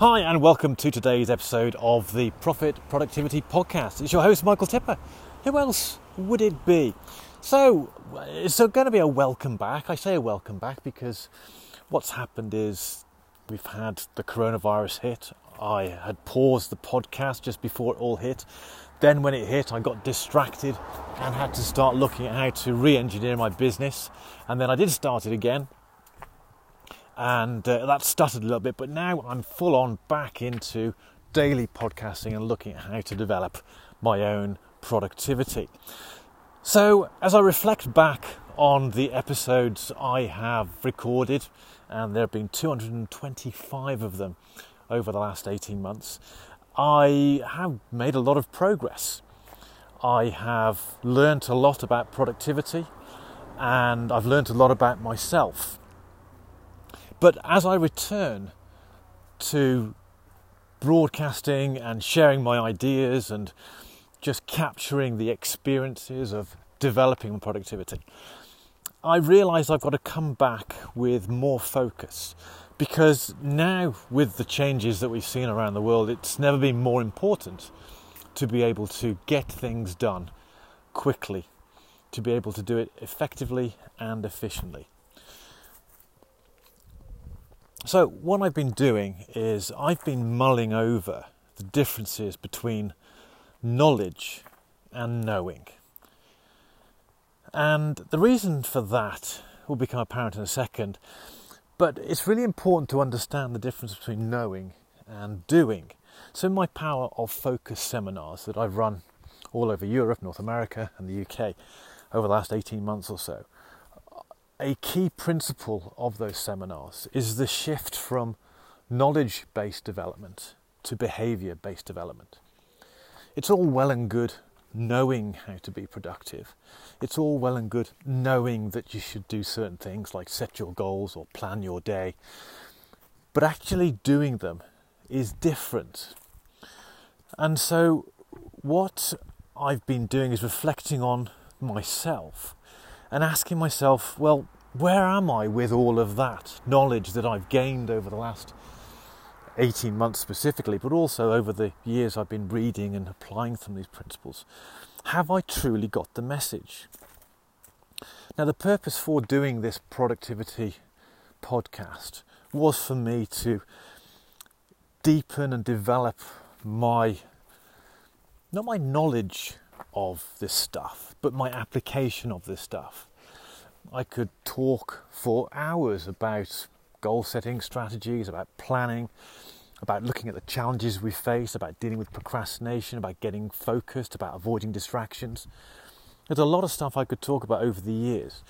Hi, and welcome to today's episode of the Profit Productivity Podcast. It's your host, Michael Tipper. Who else would it be? So, it's going to be a welcome back. I say a welcome back because what's happened is we've had the coronavirus hit. I had paused the podcast just before it all hit. Then, when it hit, I got distracted and had to start looking at how to re engineer my business. And then I did start it again and uh, that stuttered a little bit, but now I'm full on back into daily podcasting and looking at how to develop my own productivity. So, as I reflect back on the episodes I have recorded, and there have been 225 of them over the last 18 months, I have made a lot of progress. I have learnt a lot about productivity and I've learnt a lot about myself. But as I return to broadcasting and sharing my ideas and just capturing the experiences of developing productivity, I realise I've got to come back with more focus because now, with the changes that we've seen around the world, it's never been more important to be able to get things done quickly, to be able to do it effectively and efficiently. So, what I've been doing is I've been mulling over the differences between knowledge and knowing. And the reason for that will become apparent in a second, but it's really important to understand the difference between knowing and doing. So, in my Power of Focus seminars that I've run all over Europe, North America, and the UK over the last 18 months or so, a key principle of those seminars is the shift from knowledge based development to behavior based development. It's all well and good knowing how to be productive. It's all well and good knowing that you should do certain things like set your goals or plan your day. But actually doing them is different. And so, what I've been doing is reflecting on myself and asking myself, well, where am I with all of that knowledge that I've gained over the last 18 months specifically, but also over the years I've been reading and applying some of these principles? Have I truly got the message? Now, the purpose for doing this productivity podcast was for me to deepen and develop my, not my knowledge of this stuff, but my application of this stuff. I could talk for hours about goal setting strategies, about planning, about looking at the challenges we face, about dealing with procrastination, about getting focused, about avoiding distractions. There's a lot of stuff I could talk about over the years,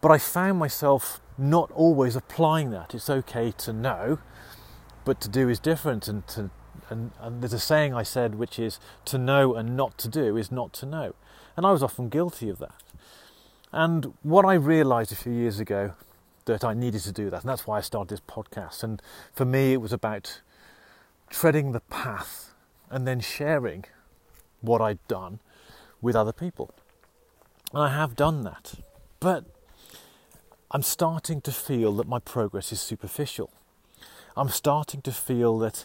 but I found myself not always applying that. It's okay to know, but to do is different, and to and, and there's a saying I said which is to know and not to do is not to know. And I was often guilty of that. And what I realized a few years ago that I needed to do that, and that's why I started this podcast. And for me, it was about treading the path and then sharing what I'd done with other people. And I have done that. But I'm starting to feel that my progress is superficial. I'm starting to feel that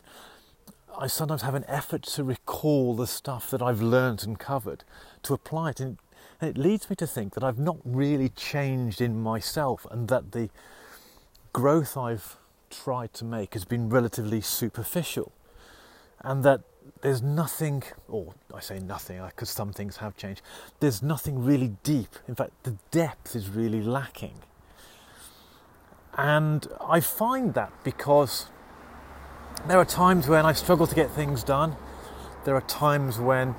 I sometimes have an effort to recall the stuff that I've learned and covered, to apply it. And it leads me to think that I've not really changed in myself and that the growth I've tried to make has been relatively superficial. And that there's nothing, or I say nothing uh, because some things have changed, there's nothing really deep. In fact, the depth is really lacking. And I find that because there are times when I struggle to get things done. There are times when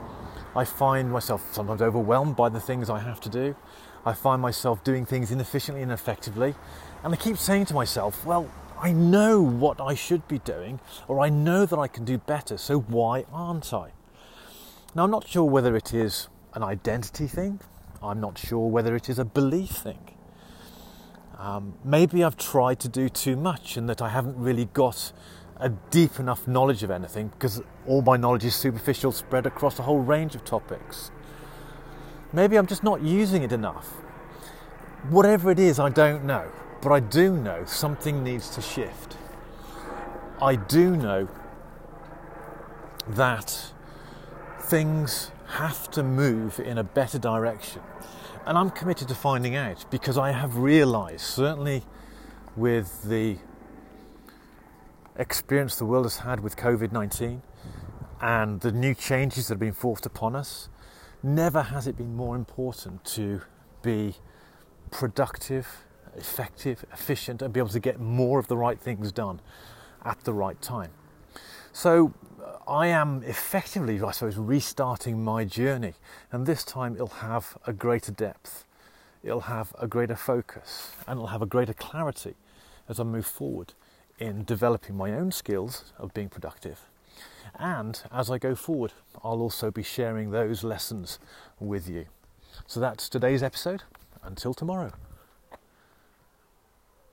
I find myself sometimes overwhelmed by the things I have to do. I find myself doing things inefficiently and effectively. And I keep saying to myself, well, I know what I should be doing, or I know that I can do better, so why aren't I? Now, I'm not sure whether it is an identity thing, I'm not sure whether it is a belief thing. Um, maybe I've tried to do too much and that I haven't really got a deep enough knowledge of anything because all my knowledge is superficial, spread across a whole range of topics. Maybe I'm just not using it enough. Whatever it is, I don't know, but I do know something needs to shift. I do know that things have to move in a better direction. And I'm committed to finding out because I have realized, certainly with the experience the world has had with COVID 19 and the new changes that have been forced upon us, never has it been more important to be productive, effective, efficient, and be able to get more of the right things done at the right time. So I am effectively, I suppose, restarting my journey, and this time it'll have a greater depth, it'll have a greater focus, and it'll have a greater clarity as I move forward in developing my own skills of being productive. And as I go forward, I'll also be sharing those lessons with you. So that's today's episode. Until tomorrow.